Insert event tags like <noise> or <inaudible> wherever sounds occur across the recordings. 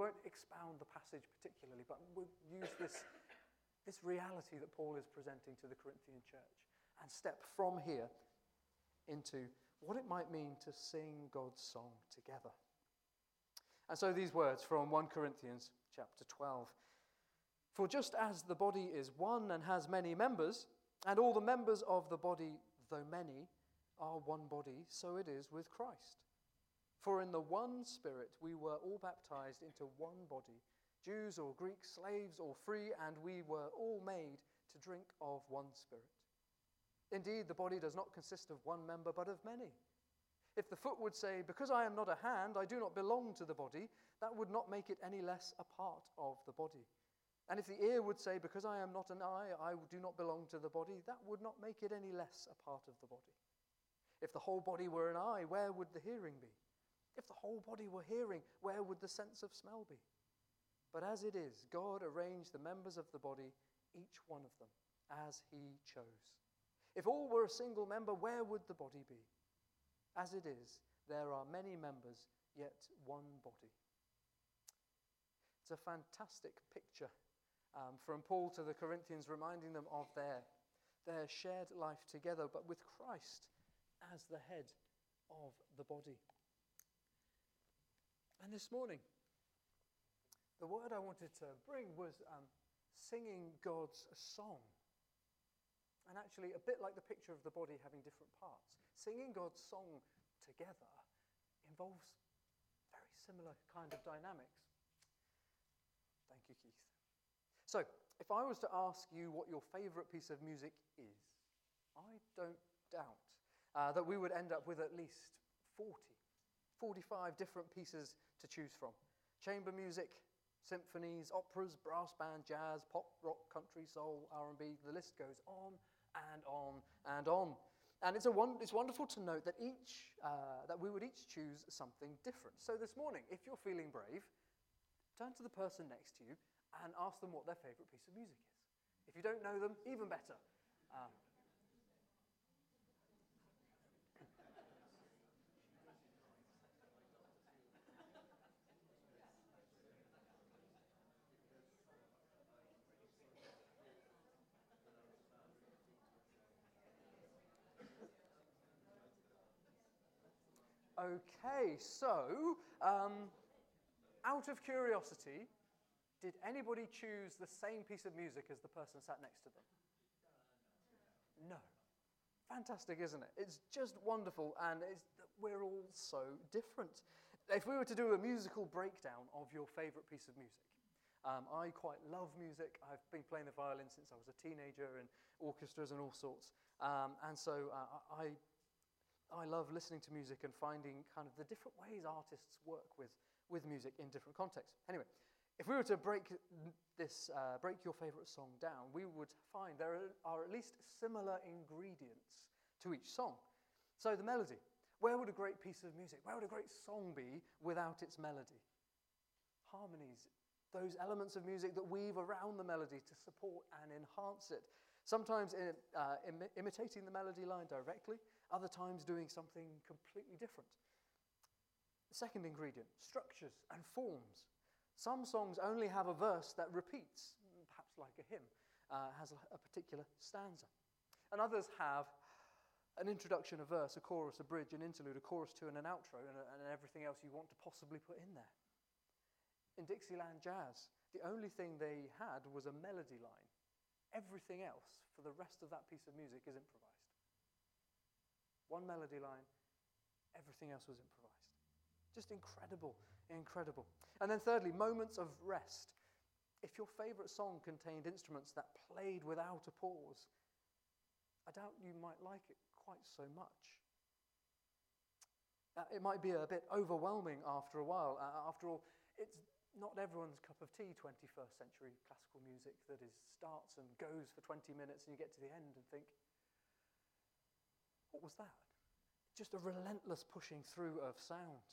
won't expound the passage particularly, but we'll use this, <laughs> this reality that Paul is presenting to the Corinthian church and step from here into what it might mean to sing God's song together. And so these words from 1 Corinthians chapter 12. For just as the body is one and has many members, and all the members of the body, though many, are one body, so it is with Christ. For in the one Spirit we were all baptized into one body, Jews or Greeks, slaves or free, and we were all made to drink of one Spirit. Indeed, the body does not consist of one member, but of many. If the foot would say, Because I am not a hand, I do not belong to the body, that would not make it any less a part of the body. And if the ear would say, Because I am not an eye, I do not belong to the body, that would not make it any less a part of the body. If the whole body were an eye, where would the hearing be? If the whole body were hearing, where would the sense of smell be? But as it is, God arranged the members of the body, each one of them, as He chose. If all were a single member, where would the body be? As it is, there are many members, yet one body. It's a fantastic picture um, from Paul to the Corinthians, reminding them of their, their shared life together, but with Christ as the head of the body. And this morning, the word I wanted to bring was um, singing God's song. And actually, a bit like the picture of the body having different parts, singing God's song together involves very similar kind of dynamics. Thank you, Keith. So, if I was to ask you what your favorite piece of music is, I don't doubt uh, that we would end up with at least 40, 45 different pieces to choose from. Chamber music, symphonies, operas, brass band, jazz, pop, rock, country, soul, R&B, the list goes on and on and on. And it's, a one, it's wonderful to note that, each, uh, that we would each choose something different. So this morning, if you're feeling brave, turn to the person next to you and ask them what their favourite piece of music is. If you don't know them, even better. Um, Okay, so um, out of curiosity, did anybody choose the same piece of music as the person sat next to them? No. Fantastic, isn't it? It's just wonderful, and we're all so different. If we were to do a musical breakdown of your favorite piece of music, um, I quite love music. I've been playing the violin since I was a teenager in orchestras and all sorts. Um, and so uh, I I love listening to music and finding kind of the different ways artists work with, with music in different contexts. Anyway, if we were to break this, uh, break your favorite song down, we would find there are at least similar ingredients to each song. So the melody. Where would a great piece of music, where would a great song be without its melody? Harmonies, those elements of music that weave around the melody to support and enhance it. Sometimes in, uh, Im- imitating the melody line directly, other times doing something completely different. The second ingredient structures and forms. Some songs only have a verse that repeats, perhaps like a hymn, uh, has a, a particular stanza. And others have an introduction, a verse, a chorus, a bridge, an interlude, a chorus two, and an outro, and, and everything else you want to possibly put in there. In Dixieland Jazz, the only thing they had was a melody line. Everything else for the rest of that piece of music is improvised. One melody line, everything else was improvised. Just incredible, incredible. And then, thirdly, moments of rest. If your favorite song contained instruments that played without a pause, I doubt you might like it quite so much. Uh, it might be a bit overwhelming after a while. Uh, after all, it's not everyone's cup of tea, 21st century classical music that is starts and goes for 20 minutes and you get to the end and think, what was that? Just a relentless pushing through of sound.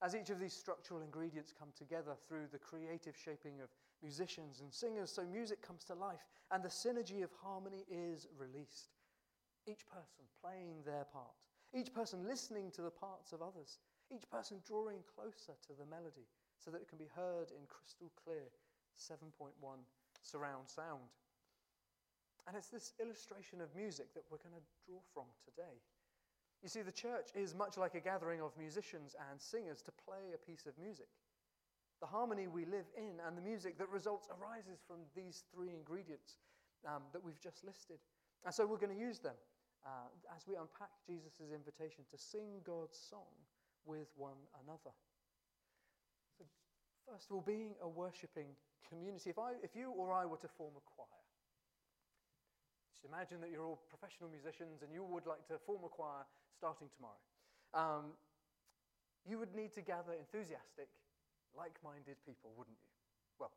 As each of these structural ingredients come together through the creative shaping of musicians and singers, so music comes to life and the synergy of harmony is released. Each person playing their part, each person listening to the parts of others, each person drawing closer to the melody so that it can be heard in crystal clear 7.1 surround sound. And it's this illustration of music that we're going to draw from today. You see, the church is much like a gathering of musicians and singers to play a piece of music. The harmony we live in and the music that results arises from these three ingredients um, that we've just listed. And so we're going to use them uh, as we unpack Jesus' invitation to sing God's song with one another. So, first of all, being a worshipping community. If, I, if you or I were to form a choir, just imagine that you're all professional musicians and you would like to form a choir starting tomorrow. Um, you would need to gather enthusiastic, like minded people, wouldn't you? Well,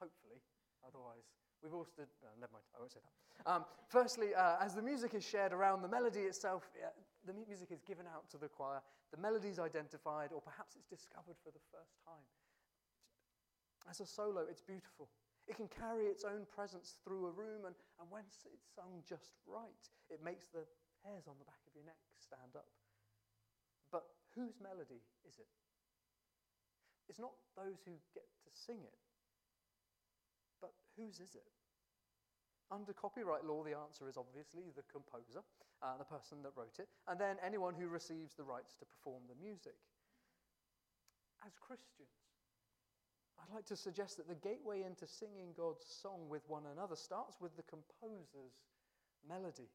hopefully. Otherwise, we've all stood. Never mind, I won't say that. Um, firstly, uh, as the music is shared around, the melody itself, uh, the music is given out to the choir, the melody is identified, or perhaps it's discovered for the first time. As a solo, it's beautiful. It can carry its own presence through a room, and, and when it's sung just right, it makes the hairs on the back of your neck stand up. But whose melody is it? It's not those who get to sing it, but whose is it? Under copyright law, the answer is obviously the composer, uh, the person that wrote it, and then anyone who receives the rights to perform the music. As Christians, I'd like to suggest that the gateway into singing God's song with one another starts with the composer's melody.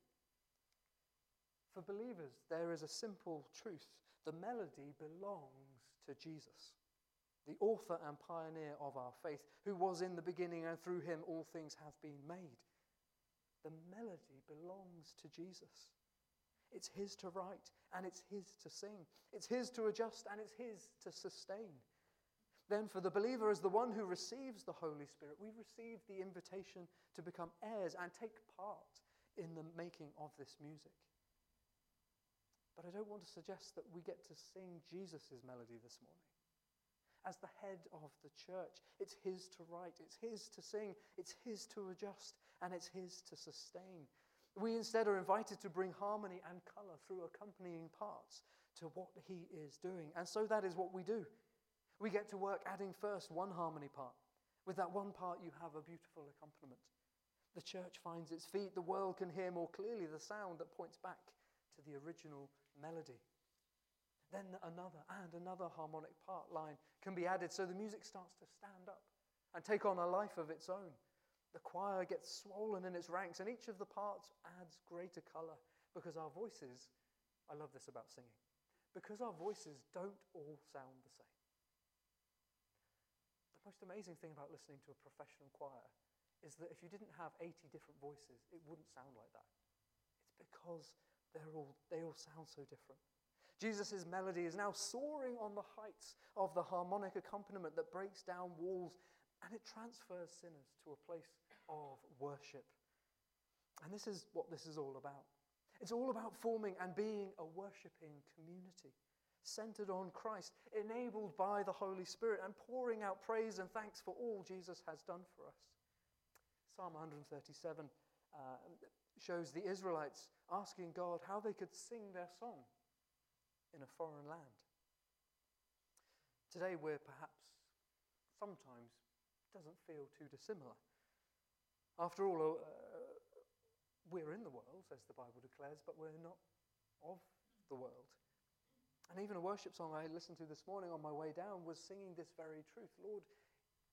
For believers, there is a simple truth the melody belongs to Jesus, the author and pioneer of our faith, who was in the beginning and through him all things have been made. The melody belongs to Jesus. It's his to write and it's his to sing. It's his to adjust and it's his to sustain. Then, for the believer, as the one who receives the Holy Spirit, we receive the invitation to become heirs and take part in the making of this music. But I don't want to suggest that we get to sing Jesus' melody this morning. As the head of the church, it's His to write, it's His to sing, it's His to adjust, and it's His to sustain. We instead are invited to bring harmony and colour through accompanying parts to what He is doing. And so that is what we do. We get to work adding first one harmony part. With that one part, you have a beautiful accompaniment. The church finds its feet. The world can hear more clearly the sound that points back to the original melody. Then another and another harmonic part line can be added so the music starts to stand up and take on a life of its own. The choir gets swollen in its ranks, and each of the parts adds greater color because our voices, I love this about singing, because our voices don't all sound the same. The most amazing thing about listening to a professional choir is that if you didn't have 80 different voices, it wouldn't sound like that. It's because they're all, they all sound so different. Jesus' melody is now soaring on the heights of the harmonic accompaniment that breaks down walls and it transfers sinners to a place of worship. And this is what this is all about. It's all about forming and being a worshiping community centered on Christ, enabled by the Holy Spirit, and pouring out praise and thanks for all Jesus has done for us. Psalm 137 uh, shows the Israelites asking God how they could sing their song in a foreign land. Today, we're perhaps sometimes doesn't feel too dissimilar. After all, uh, we're in the world, as the Bible declares, but we're not of the world. And even a worship song I listened to this morning on my way down was singing this very truth Lord,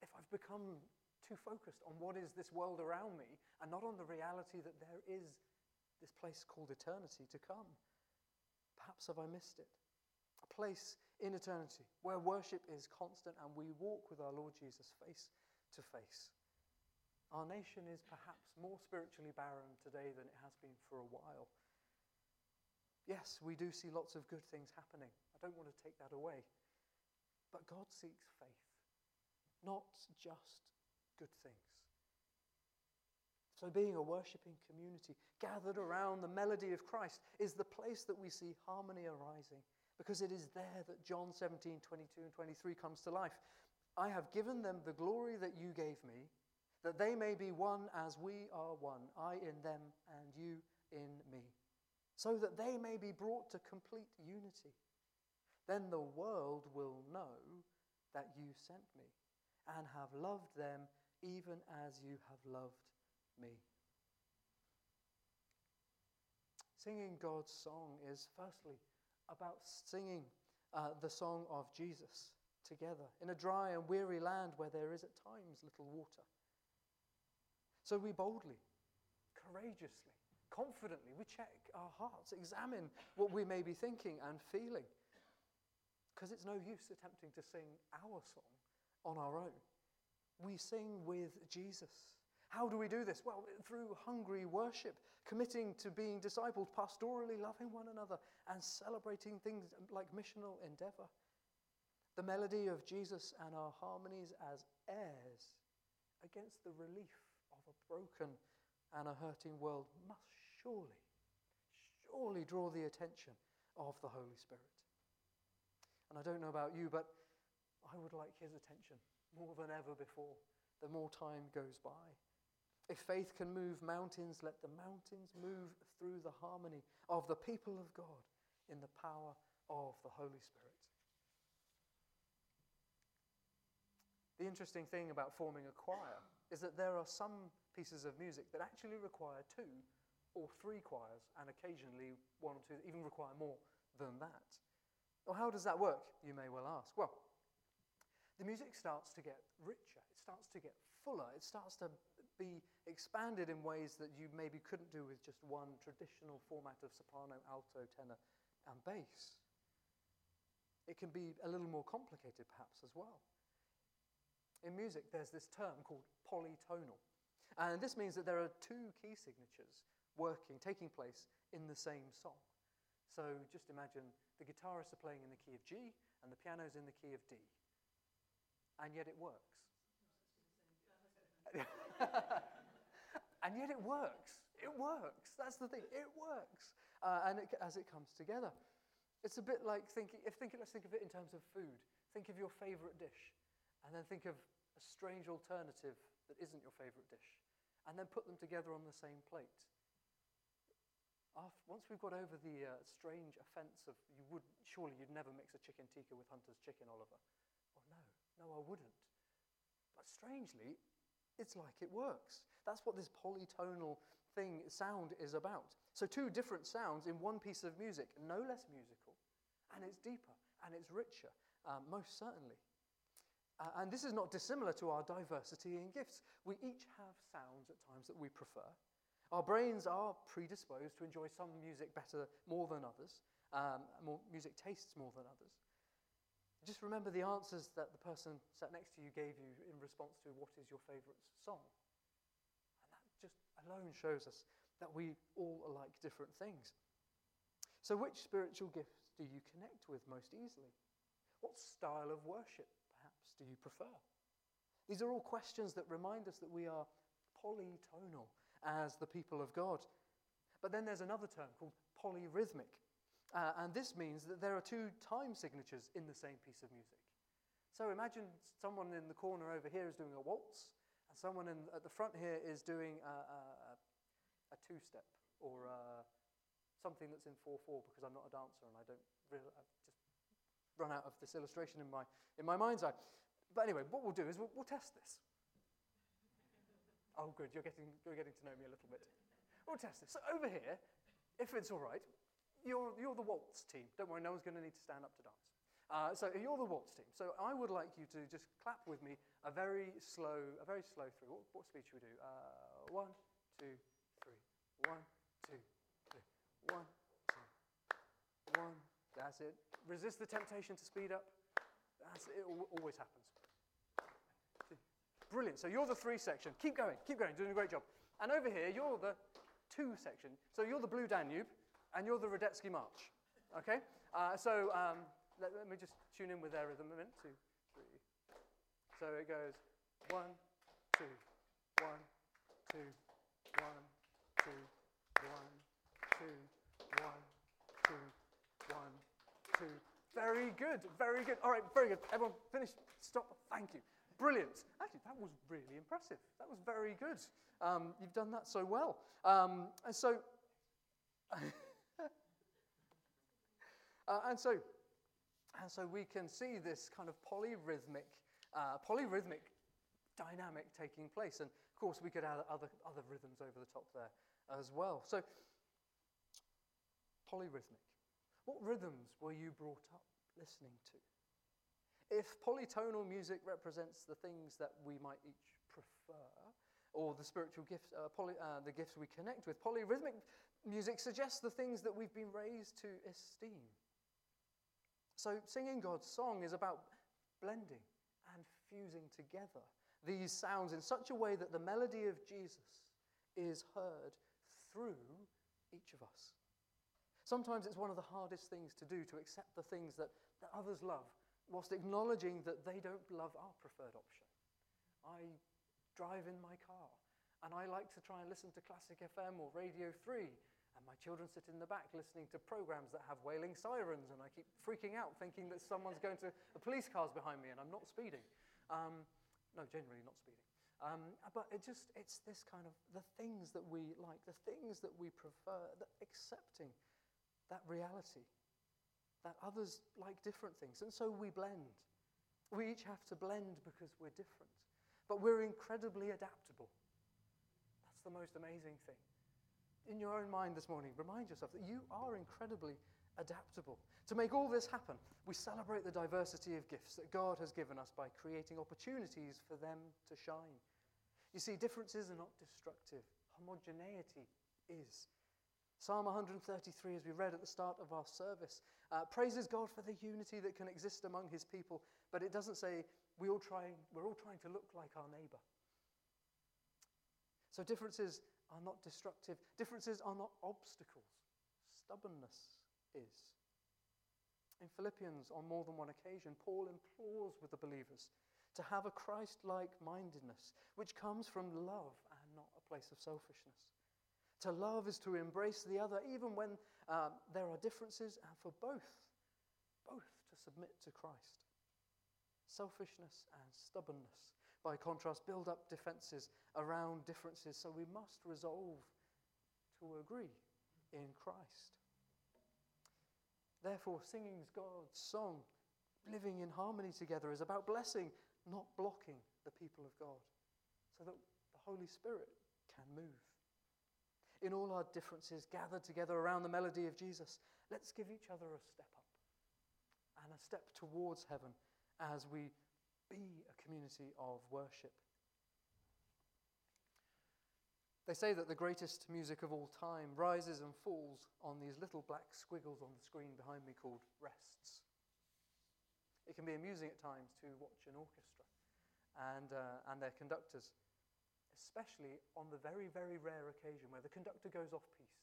if I've become too focused on what is this world around me and not on the reality that there is this place called eternity to come. Perhaps have I missed it? A place in eternity where worship is constant and we walk with our Lord Jesus face to face. Our nation is perhaps more spiritually barren today than it has been for a while. Yes, we do see lots of good things happening. I don't want to take that away. But God seeks faith, not just good things. So, being a worshipping community gathered around the melody of Christ is the place that we see harmony arising because it is there that John 17, 22, and 23 comes to life. I have given them the glory that you gave me, that they may be one as we are one, I in them and you in me, so that they may be brought to complete unity. Then the world will know that you sent me, and have loved them even as you have loved me. Singing God's song is firstly about singing uh, the song of Jesus together in a dry and weary land where there is at times little water. So we boldly, courageously, confidently, we check our hearts, examine what we may be thinking and feeling. Because it's no use attempting to sing our song on our own. We sing with Jesus. How do we do this? Well, through hungry worship, committing to being discipled, pastorally loving one another, and celebrating things like missional endeavor. The melody of Jesus and our harmonies as heirs against the relief of a broken and a hurting world must surely, surely draw the attention of the Holy Spirit. And I don't know about you, but I would like his attention more than ever before, the more time goes by. If faith can move mountains, let the mountains move through the harmony of the people of God in the power of the Holy Spirit. The interesting thing about forming a choir is that there are some pieces of music that actually require two or three choirs, and occasionally one or two even require more than that. Well, how does that work, you may well ask? Well, the music starts to get richer, it starts to get fuller, it starts to be expanded in ways that you maybe couldn't do with just one traditional format of soprano, alto, tenor, and bass. It can be a little more complicated, perhaps, as well. In music, there's this term called polytonal. And this means that there are two key signatures working, taking place in the same song. So just imagine the guitarists are playing in the key of G and the piano's in the key of D. And yet it works. <laughs> and yet it works. It works. That's the thing. It works. Uh, and it, as it comes together. It's a bit like thinking, if thinking, let's think of it in terms of food. Think of your favorite dish, and then think of a strange alternative that isn't your favorite dish, and then put them together on the same plate. After, once we've got over the uh, strange offence of you would surely you'd never mix a chicken tikka with Hunter's chicken, Oliver. No, I wouldn't. But strangely, it's like it works. That's what this polytonal thing sound is about. So two different sounds in one piece of music, no less musical, and it's deeper and it's richer, um, most certainly. Uh, and this is not dissimilar to our diversity in gifts. We each have sounds at times that we prefer. Our brains are predisposed to enjoy some music better, more than others, um, more, music tastes more than others. Just remember the answers that the person sat next to you gave you in response to what is your favorite song. And that just alone shows us that we all like different things. So, which spiritual gifts do you connect with most easily? What style of worship, perhaps, do you prefer? These are all questions that remind us that we are polytonal as the people of God. But then there's another term called polyrhythmic. Uh, and this means that there are two time signatures in the same piece of music. So imagine someone in the corner over here is doing a waltz, and someone in, at the front here is doing a, a, a two step or uh, something that's in 4 4 because I'm not a dancer and I don't really, I've just run out of this illustration in my, in my mind's eye. But anyway, what we'll do is we'll, we'll test this. Oh, good, you're getting, you're getting to know me a little bit. We'll test this. So over here, if it's all right, you're, you're the waltz team. Don't worry, no one's going to need to stand up to dance. Uh, so you're the waltz team. So I would like you to just clap with me a very slow, a very slow through. What, what speed should we do? Uh, one, two, three. One, two, three. One, two, one. That's it. Resist the temptation to speed up. That's. It always happens. Brilliant. So you're the three section. Keep going, keep going, doing a great job. And over here, you're the two section. So you're the Blue Danube, and you're the Radetzky March. Okay? Uh, so um, let, let, me just tune in with there a minute. Two, three. So it goes one, two, one, two, one, two, one, two, one, two, one, two. Very good, very good. All right, very good. Everyone, finish. Stop. Thank you. Brilliant. Actually, that was really impressive. That was very good. Um, you've done that so well. Um, and so, <laughs> uh, and so, And so we can see this kind of polyrhythmic, uh, polyrhythmic dynamic taking place. And of course, we could add other, other rhythms over the top there as well. So, polyrhythmic. What rhythms were you brought up listening to? If polytonal music represents the things that we might each prefer, or the spiritual gifts, uh, poly, uh, the gifts we connect with, polyrhythmic music suggests the things that we've been raised to esteem. So, singing God's song is about blending and fusing together these sounds in such a way that the melody of Jesus is heard through each of us. Sometimes it's one of the hardest things to do to accept the things that, that others love, whilst acknowledging that they don't love our preferred option. I drive in my car, and I like to try and listen to Classic FM or Radio 3, and my children sit in the back listening to programs that have wailing sirens, and I keep freaking out thinking that someone's going to, a police car's behind me, and I'm not speeding. Um, no, generally not speeding. Um, but it just, it's this kind of the things that we like, the things that we prefer, accepting that reality, that others like different things. And so we blend. We each have to blend because we're different. But we're incredibly adaptable. That's the most amazing thing. In your own mind this morning, remind yourself that you are incredibly adaptable. To make all this happen, we celebrate the diversity of gifts that God has given us by creating opportunities for them to shine. You see, differences are not destructive, homogeneity is. Psalm 133, as we read at the start of our service, uh, praises God for the unity that can exist among his people, but it doesn't say we all try, we're all trying to look like our neighbor. So differences are not destructive, differences are not obstacles. Stubbornness is. In Philippians, on more than one occasion, Paul implores with the believers to have a Christ like mindedness, which comes from love and not a place of selfishness. To love is to embrace the other, even when um, there are differences, and for both, both to submit to Christ. Selfishness and stubbornness, by contrast, build up defenses around differences, so we must resolve to agree in Christ. Therefore, singing God's song, living in harmony together, is about blessing, not blocking the people of God, so that the Holy Spirit can move. In all our differences, gathered together around the melody of Jesus, let's give each other a step up and a step towards heaven as we be a community of worship. They say that the greatest music of all time rises and falls on these little black squiggles on the screen behind me called rests. It can be amusing at times to watch an orchestra and, uh, and their conductors, especially on the very, very rare occasion where the conductor goes off piste.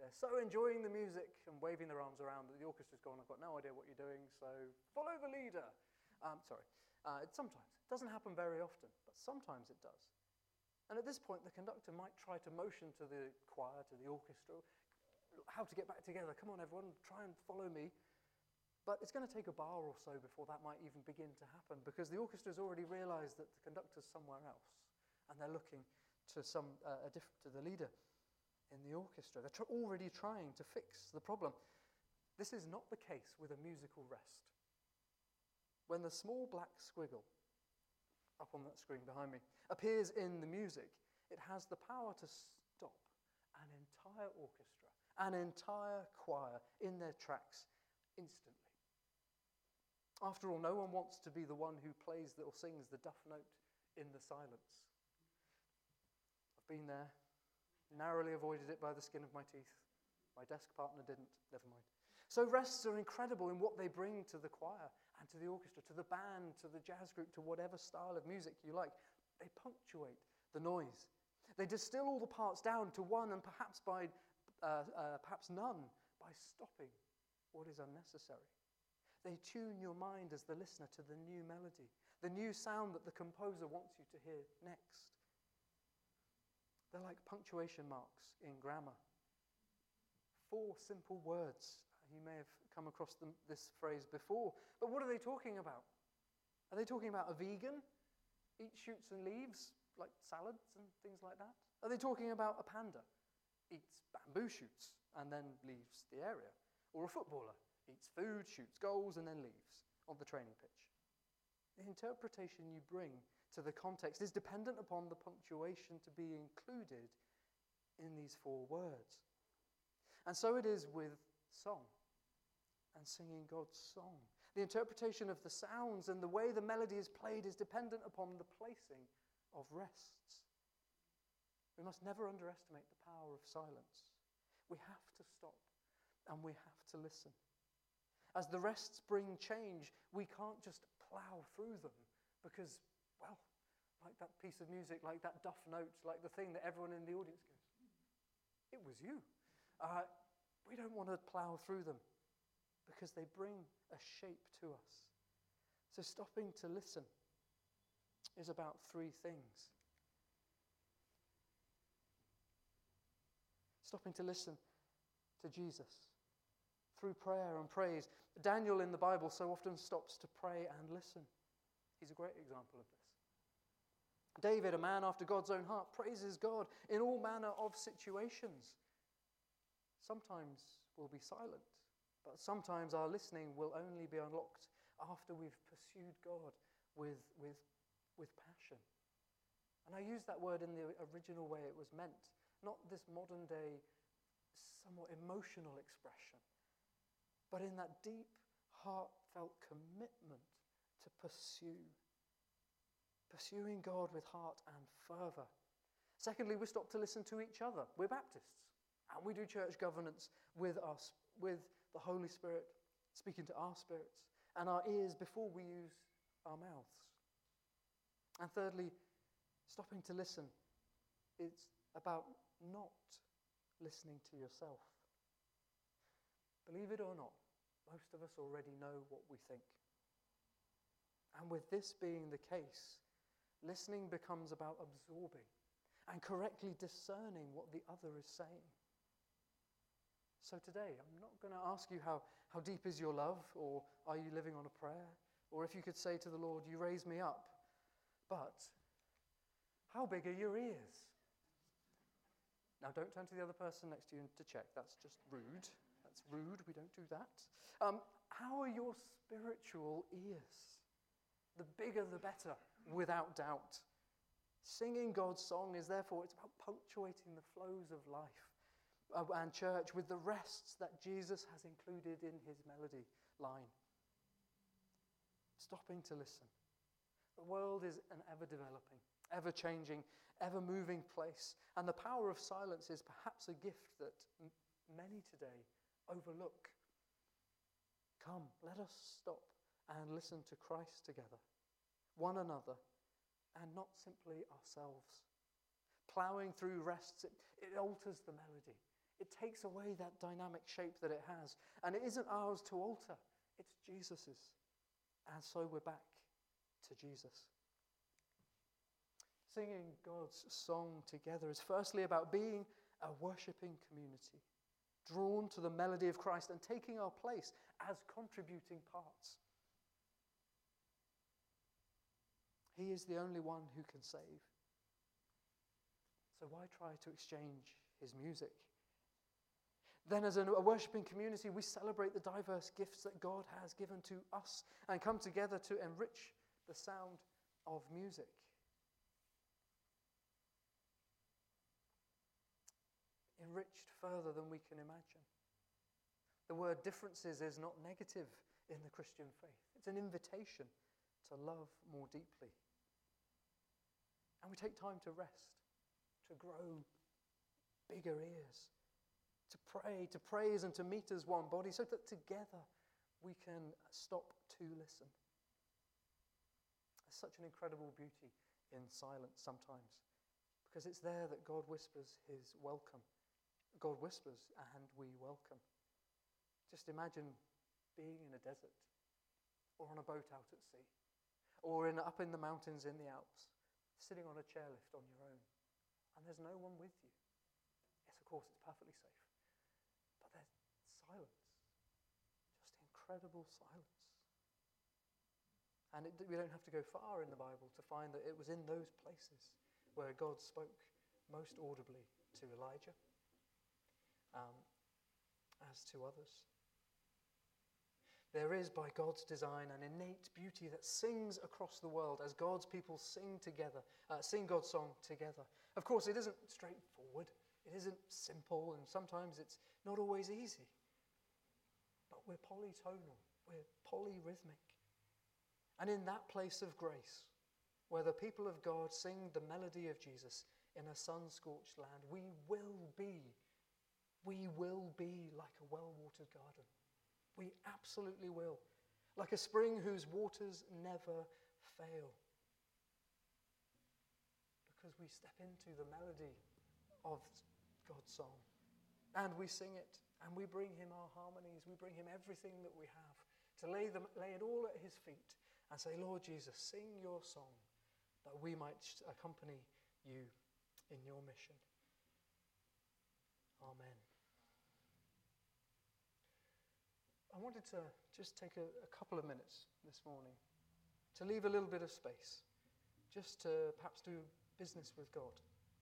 They're so enjoying the music and waving their arms around that the orchestra's gone, I've got no idea what you're doing, so follow the leader. Um, sorry. Uh, it sometimes. It doesn't happen very often, but sometimes it does. And at this point, the conductor might try to motion to the choir, to the orchestra, how to get back together. Come on, everyone, try and follow me. But it's going to take a bar or so before that might even begin to happen because the orchestra's already realized that the conductor's somewhere else and they're looking to, some, uh, diff- to the leader in the orchestra. They're tr- already trying to fix the problem. This is not the case with a musical rest. When the small black squiggle up on that screen behind me, appears in the music, it has the power to stop an entire orchestra, an entire choir in their tracks instantly. After all, no one wants to be the one who plays or sings the duff note in the silence. I've been there, narrowly avoided it by the skin of my teeth. My desk partner didn't, never mind. So, rests are incredible in what they bring to the choir and to the orchestra, to the band, to the jazz group, to whatever style of music you like. They punctuate the noise. They distill all the parts down to one and perhaps by uh, uh, perhaps none by stopping what is unnecessary. They tune your mind as the listener to the new melody, the new sound that the composer wants you to hear next. They're like punctuation marks in grammar. Four simple words you may have come across them, this phrase before. But what are they talking about? Are they talking about a vegan? Eats shoots and leaves, like salads and things like that? Are they talking about a panda? Eats bamboo shoots and then leaves the area. Or a footballer? eats food, shoots goals, and then leaves on the training pitch. The interpretation you bring to the context is dependent upon the punctuation to be included in these four words. And so it is with song and singing God's song. The interpretation of the sounds and the way the melody is played is dependent upon the placing of rests. We must never underestimate the power of silence. We have to stop and we have to listen. As the rests bring change, we can't just plow through them because, well, like that piece of music, like that duff note, like the thing that everyone in the audience goes, it was you. Uh, we don't want to plow through them because they bring a shape to us. So, stopping to listen is about three things. Stopping to listen to Jesus through prayer and praise. Daniel in the Bible so often stops to pray and listen. He's a great example of this. David, a man after God's own heart, praises God in all manner of situations. Sometimes we'll be silent, but sometimes our listening will only be unlocked after we've pursued God with, with, with passion. And I use that word in the original way it was meant, not this modern day, somewhat emotional expression, but in that deep, heartfelt commitment to pursue. Pursuing God with heart and fervour. Secondly, we stop to listen to each other. We're Baptists, and we do church governance with us, with the Holy Spirit speaking to our spirits and our ears before we use our mouths. And thirdly, stopping to listen. It's about not listening to yourself. Believe it or not, most of us already know what we think. And with this being the case, listening becomes about absorbing and correctly discerning what the other is saying. So today, I'm not going to ask you how, how deep is your love, or are you living on a prayer, or if you could say to the Lord, You raise me up. But how big are your ears? Now, don't turn to the other person next to you to check. That's just rude. That's rude. We don't do that. Um, how are your spiritual ears? The bigger, the better, without doubt. Singing God's song is therefore, it's about punctuating the flows of life Uh, and church with the rests that Jesus has included in his melody line. Stopping to listen. The world is an ever developing, ever changing, ever moving place, and the power of silence is perhaps a gift that m- many today overlook. Come, let us stop and listen to Christ together, one another, and not simply ourselves. Plowing through rests, it, it alters the melody. It takes away that dynamic shape that it has. And it isn't ours to alter, it's Jesus's. And so we're back to Jesus. Singing God's song together is firstly about being a worshipping community, drawn to the melody of Christ and taking our place as contributing parts. He is the only one who can save. So why try to exchange his music? Then, as a worshipping community, we celebrate the diverse gifts that God has given to us and come together to enrich the sound of music. Enriched further than we can imagine. The word differences is not negative in the Christian faith, it's an invitation to love more deeply. And we take time to rest, to grow bigger ears to pray, to praise, and to meet as one body so that together we can stop to listen. There's such an incredible beauty in silence sometimes because it's there that God whispers his welcome. God whispers and we welcome. Just imagine being in a desert or on a boat out at sea or in, up in the mountains in the Alps, sitting on a chairlift on your own, and there's no one with you. Yes, of course, it's perfectly safe silence. Just incredible silence. And it, we don't have to go far in the Bible to find that it was in those places where God spoke most audibly to Elijah, um, as to others. There is, by God's design, an innate beauty that sings across the world as God's people sing together, uh, sing God's song together. Of course, it isn't straightforward, it isn't simple, and sometimes it's not always easy. We're polytonal, we're polyrhythmic. And in that place of grace, where the people of God sing the melody of Jesus in a sun scorched land, we will be, we will be like a well watered garden we absolutely will. Like a spring whose waters never fail. Because we step into the melody of God's song. And we sing it. And we bring him our harmonies. We bring him everything that we have. To lay, them, lay it all at his feet and say, Lord Jesus, sing your song that we might accompany you in your mission. Amen. I wanted to just take a, a, couple of minutes this morning to leave a little bit of space, just to perhaps do business with God.